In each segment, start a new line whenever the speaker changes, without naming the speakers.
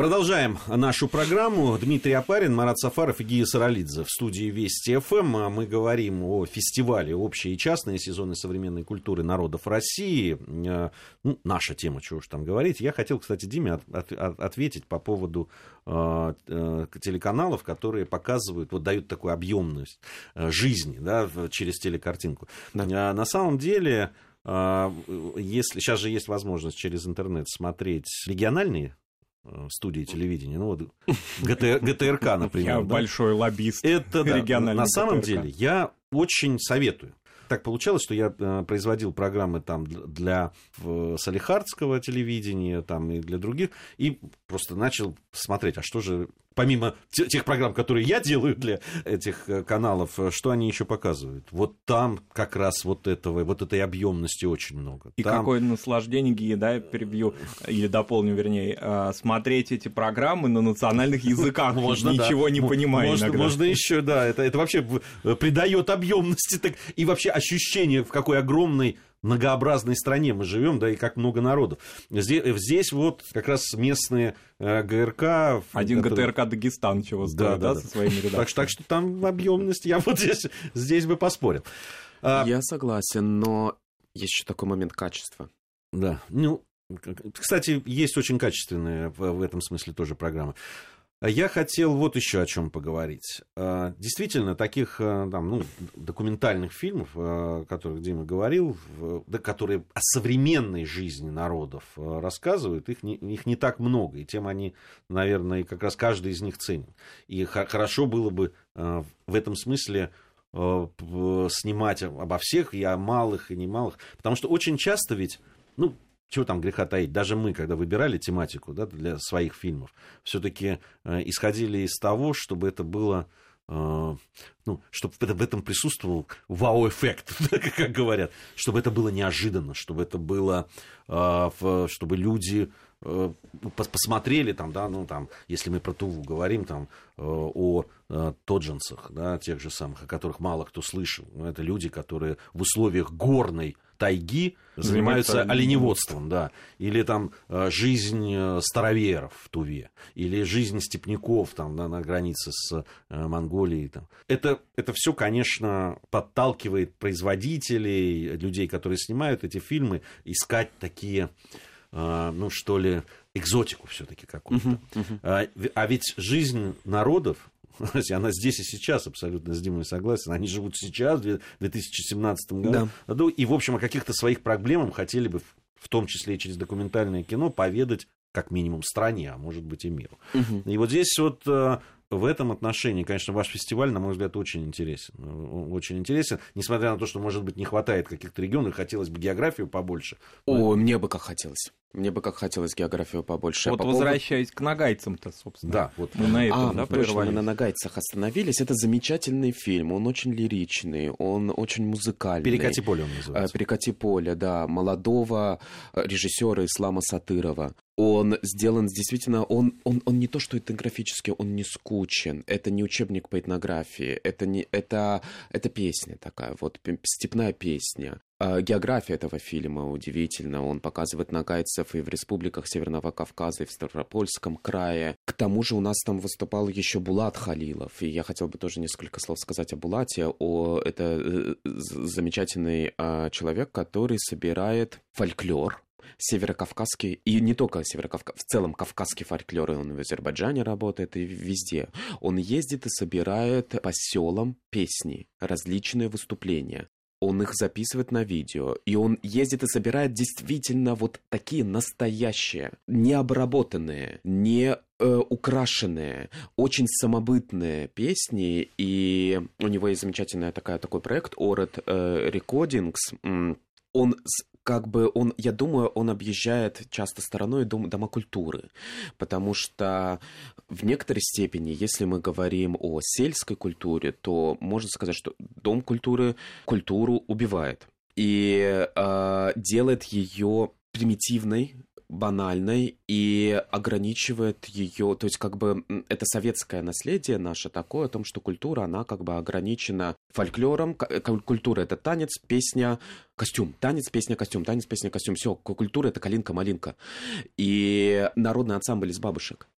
Продолжаем нашу программу. Дмитрий Апарин, Марат Сафаров и Гия Саралидзе в студии Вести ФМ. Мы говорим о фестивале «Общие и частные сезоны современной культуры народов России». Э, ну, наша тема, чего уж там говорить. Я хотел, кстати, Диме от, от, ответить по поводу э, э, телеканалов, которые показывают, вот дают такую объемность э, жизни да, через телекартинку. Да. На самом деле... Если сейчас же есть возможность через интернет смотреть региональные Э, студии телевидения, ну вот ГТР, ГТРК, например.
Я да? большой лоббист
Это да, на самом ГТРК. деле я очень советую. Так получалось, что я э, производил программы там для Салихардского телевидения там, и для других, и просто начал смотреть, а что же помимо тех программ, которые я делаю для этих э, каналов, э, что они еще показывают? Вот там как раз вот этого, вот этой объемности очень много.
И
там...
какое наслаждение, Гия, да, перебью, или дополню, вернее, э, смотреть эти программы на национальных языках, можно, ничего не понимая
можно, можно еще, да, это, это вообще придает объемности так, и вообще ощущение, в какой огромной многообразной стране мы живем, да, и как много народов. Здесь, здесь вот как раз местные э, ГРК...
Один которые... ГТРК Дагестан чего стоит, да, да, да, со своими
редакциями. Так, так что там объемность, я вот здесь, здесь бы поспорил.
А... Я согласен, но есть еще такой момент качества.
Да, ну, кстати, есть очень качественные в этом смысле тоже программы. Я хотел вот еще о чем поговорить. А, действительно, таких а, там, ну, документальных фильмов, о которых Дима говорил, которые о современной жизни народов а, рассказывают, их не, их не так много, и тем они, наверное, как раз каждый из них ценен. И хорошо было бы в этом смысле снимать обо всех, и о малых, и немалых, потому что очень часто ведь, ну, чего там греха таить, даже мы, когда выбирали тематику да, для своих фильмов, все-таки э, исходили из того, чтобы это было э, ну, чтобы в этом присутствовал вау-эффект, как говорят, чтобы это было неожиданно, чтобы это было, э, чтобы люди посмотрели там, да, ну там, если мы про Туву говорим, там, э, о э, тоджинцах, да, тех же самых, о которых мало кто слышал. Ну, это люди, которые в условиях горной тайги занимаются оленеводством, да, или там э, жизнь э, староверов в Туве, или жизнь степняков там на, на границе с э, Монголией. Там. Это, это все, конечно, подталкивает производителей, людей, которые снимают эти фильмы, искать такие, ну что ли, экзотику все-таки какую-то. Uh-huh, uh-huh. А, а ведь жизнь народов, она здесь и сейчас абсолютно с Димой согласен. Они живут сейчас, в 2017 году. Да. И, в общем, о каких-то своих проблемах хотели бы, в том числе и через документальное кино, поведать как минимум стране, а может быть и миру. Угу. И вот здесь вот э, в этом отношении, конечно, ваш фестиваль, на мой взгляд, очень интересен. Очень интересен, несмотря на то, что, может быть, не хватает каких-то регионов, хотелось бы географию побольше.
О, мне бы как хотелось. Мне бы как хотелось географию побольше.
Вот а по возвращаясь поводу... к нагайцам-то, собственно.
Да, вот
мы на этом, а, да, точно, мы на нагайцах остановились. Это замечательный фильм, он очень лиричный, он очень музыкальный.
«Перекати поле» он называется.
Э, «Перекати поле», да, молодого э, режиссера Ислама Сатырова. Он сделан действительно, он, он, он не то что этнографически, он не скучен. Это не учебник по этнографии, это, не, это, это песня такая, вот степная песня. А, география этого фильма удивительна. Он показывает нагайцев и в республиках Северного Кавказа, и в Ставропольском крае. К тому же у нас там выступал еще Булат Халилов. И я хотел бы тоже несколько слов сказать о Булате. О, это э, замечательный а, человек, который собирает фольклор, северокавказский, и не только северокавказ, в целом кавказский фольклор, он в Азербайджане работает и везде. Он ездит и собирает по селам песни, различные выступления. Он их записывает на видео, и он ездит и собирает действительно вот такие настоящие, необработанные, не э, украшенные, очень самобытные песни, и у него есть замечательный такая, такой проект Orad э, Recordings, он как бы он, я думаю, он объезжает часто стороной дом, дома культуры, потому что в некоторой степени, если мы говорим о сельской культуре, то можно сказать, что дом культуры культуру убивает. И э, делает ее примитивной, банальной и ограничивает ее, то есть как бы это советское наследие наше такое о том, что культура, она как бы ограничена фольклором, э, культура это танец, песня, костюм, танец, песня, костюм, танец, песня, костюм, все, культура это калинка-малинка. И народный ансамбль из бабушек.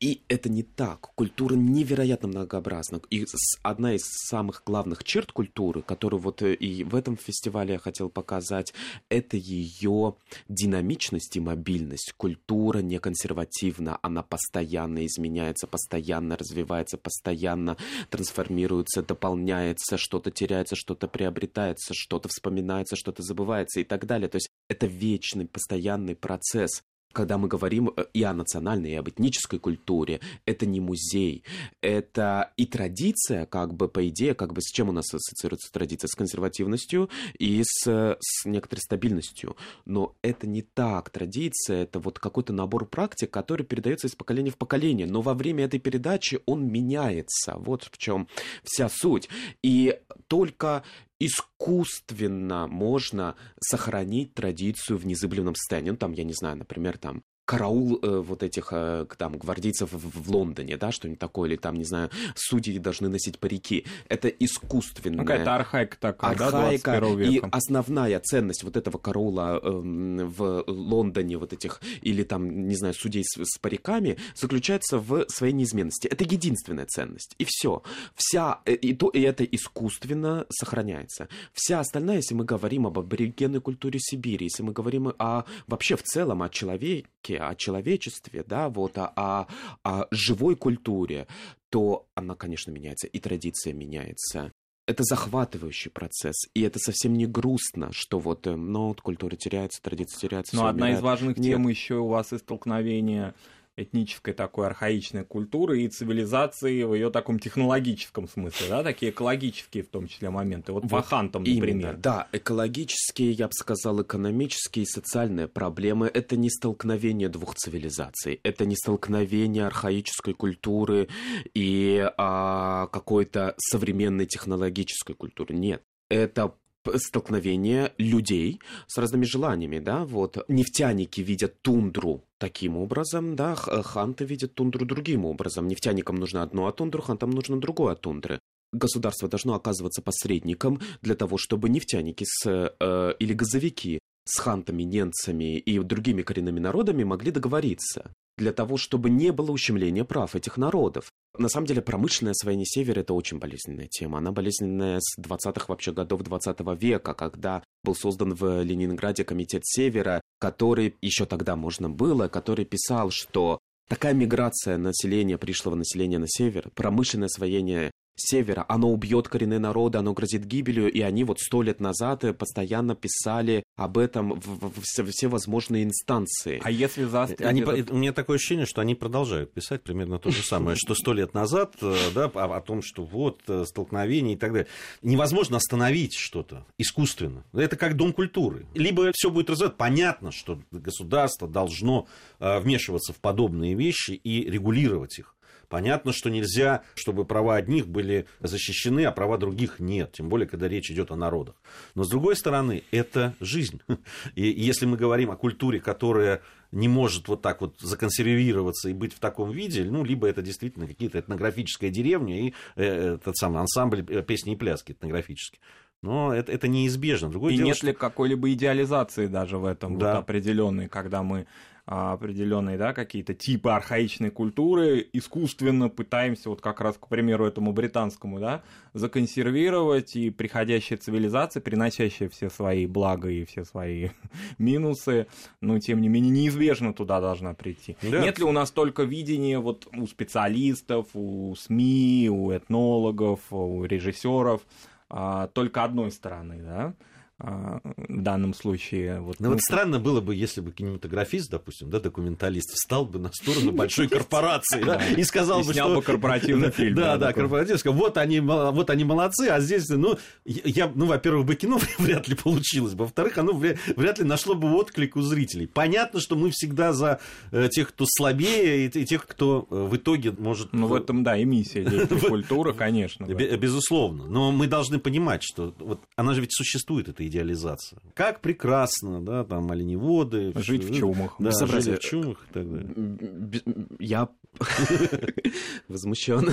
И это не так. Культура невероятно многообразна. И одна из самых главных черт культуры, которую вот э, и в этом фестивале я хотел показать, это ее динамичность и мобильность. Культура не консервативна, она постоянно изменяется, постоянно развивается, постоянно трансформируется, дополняется, что-то теряется, что-то приобретается, что-то вспоминается, что-то забывается и так далее. То есть это вечный, постоянный процесс когда мы говорим э, и о национальной, и об этнической культуре, это не музей, это и традиция, как бы, по идее, как бы с чем у нас ассоциируется традиция? С консервативностью и с, с некоторой стабильностью. Но это не так. Традиция — это вот какой-то набор практик, который передается из поколения в поколение. Но во время этой передачи он меняется. Вот в чем вся суть. И только искусственно можно сохранить традицию в незыблемом состоянии. Ну, там, я не знаю, например, там караул э, вот этих э, там гвардейцев в, в Лондоне, да, что-нибудь такое, или там, не знаю, судьи должны носить парики. Это искусственная...
Какая-то архаика такая,
архаика, да, И основная ценность вот этого караула э, в Лондоне, вот этих, или там, не знаю, судей с, с париками, заключается в своей неизменности. Это единственная ценность. И все. Вся, э, и, то, и это искусственно сохраняется. Вся остальная, если мы говорим об аборигенной культуре Сибири, если мы говорим о, вообще в целом о человеке, о человечестве, да, вот, о, о, о живой культуре, то она, конечно, меняется, и традиция меняется. Это захватывающий процесс, и это совсем не грустно, что вот, э, ну, вот культура теряется, традиция теряется.
Но одна умирает. из важных Нет. тем еще у вас и столкновение этнической такой архаичной культуры и цивилизации в ее таком технологическом смысле, да, такие экологические в том числе моменты. Вот, вот по хантам, например. Именно,
да, экологические, я бы сказал, экономические и социальные проблемы – это не столкновение двух цивилизаций, это не столкновение архаической культуры и а, какой-то современной технологической культуры. Нет, это столкновение людей с разными желаниями, да, вот нефтяники видят тундру таким образом, да, ханты видят тундру другим образом. Нефтяникам нужно одно от тундры, хантам нужно другое от тундры. Государство должно оказываться посредником для того, чтобы нефтяники с, э, или газовики с хантами, немцами и другими коренными народами могли договориться для того, чтобы не было ущемления прав этих народов. На самом деле, промышленное освоение Севера – это очень болезненная тема. Она болезненная с 20-х вообще годов 20 века, когда был создан в Ленинграде комитет Севера, который еще тогда можно было, который писал, что такая миграция населения, пришлого населения на север, промышленное освоение севера, оно убьет коренные народы, оно грозит гибелью, и они вот сто лет назад постоянно писали об этом в, в, в все возможные инстанции.
А если
заострить... Они, этот... У меня такое ощущение, что они продолжают писать примерно то же самое, что сто лет назад, э, да, о, о том, что вот э, столкновение и так далее. Невозможно остановить что-то искусственно. Это как дом культуры. Либо все будет развиваться. Понятно, что государство должно э, вмешиваться в подобные вещи и регулировать их. Понятно, что нельзя, чтобы права одних были защищены, а права других нет, тем более, когда речь идет о народах. Но, с другой стороны, это жизнь. И если мы говорим о культуре, которая не может вот так вот законсервироваться и быть в таком виде, ну, либо это действительно какие-то этнографическая деревня и э, этот самый ансамбль э, песни и пляски этнографические. Но это, это неизбежно.
Другое и дело, нет что... ли какой-либо идеализации даже в этом да. вот определенной, когда мы определенные, да, какие-то типы архаичной культуры, искусственно пытаемся, вот как раз, к примеру, этому британскому, да, законсервировать, и приходящая цивилизация, приносящая все свои блага и все свои минусы, но, тем не менее, неизбежно туда должна прийти. Да. Нет ли у нас только видения вот у специалистов, у СМИ, у этнологов, у режиссеров, а, только одной стороны, да, а, в данном случае.
Вот, ну, ну, вот странно было бы, если бы кинематографист, допустим, да, документалист, встал бы на сторону большой корпорации да, и сказал бы, что...
бы корпоративный фильм.
Да, да, корпоративный, сказал, вот они, вот они молодцы, а здесь, ну, я, ну, во-первых, бы кино вряд ли получилось бы, во-вторых, оно вряд ли нашло бы отклик у зрителей. Понятно, что мы всегда за э, тех, кто слабее, и тех, кто э, в итоге может...
Ну, в этом, да, и миссия культура, конечно.
Безусловно. Но мы должны понимать, что вот она же ведь существует, эта эта идеализация. Как прекрасно, да, там оленеводы.
Жить в чумах.
Да, жить в чумах и так
далее. Я возмущен.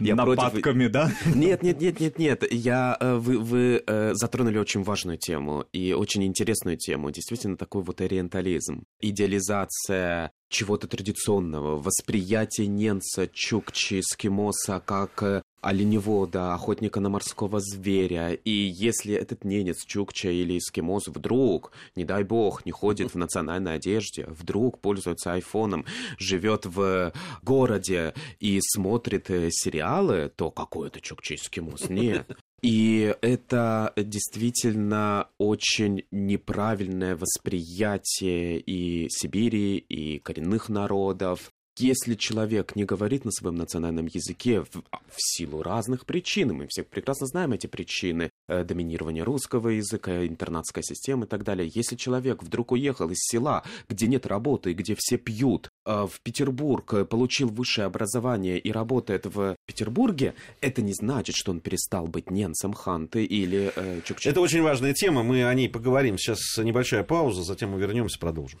Нападками, да?
Нет, нет, нет, нет, нет. Я, э, вы, вы э, затронули очень важную тему и очень интересную тему. Действительно, такой вот ориентализм. Идеализация чего-то традиционного, восприятие ненца, чукчи, эскимоса как э, оленевода, охотника на морского зверя. И если этот ненец, чукча или эскимос вдруг, не дай бог, не ходит в национальной одежде, вдруг пользуется айфоном, живет в городе и смотрит э, сериалы, то какой это чукча эскимос? Нет. И это действительно очень неправильное восприятие и Сибири, и коренных народов, если человек не говорит на своем национальном языке в, в силу разных причин, мы все прекрасно знаем эти причины, э, доминирование русского языка, интернатская система и так далее. Если человек вдруг уехал из села, где нет работы, где все пьют, э, в Петербург, э, получил высшее образование и работает в Петербурге, это не значит, что он перестал быть ненцем, ханты или э, чукчей.
Это очень важная тема, мы о ней поговорим. Сейчас небольшая пауза, затем мы вернемся, продолжим.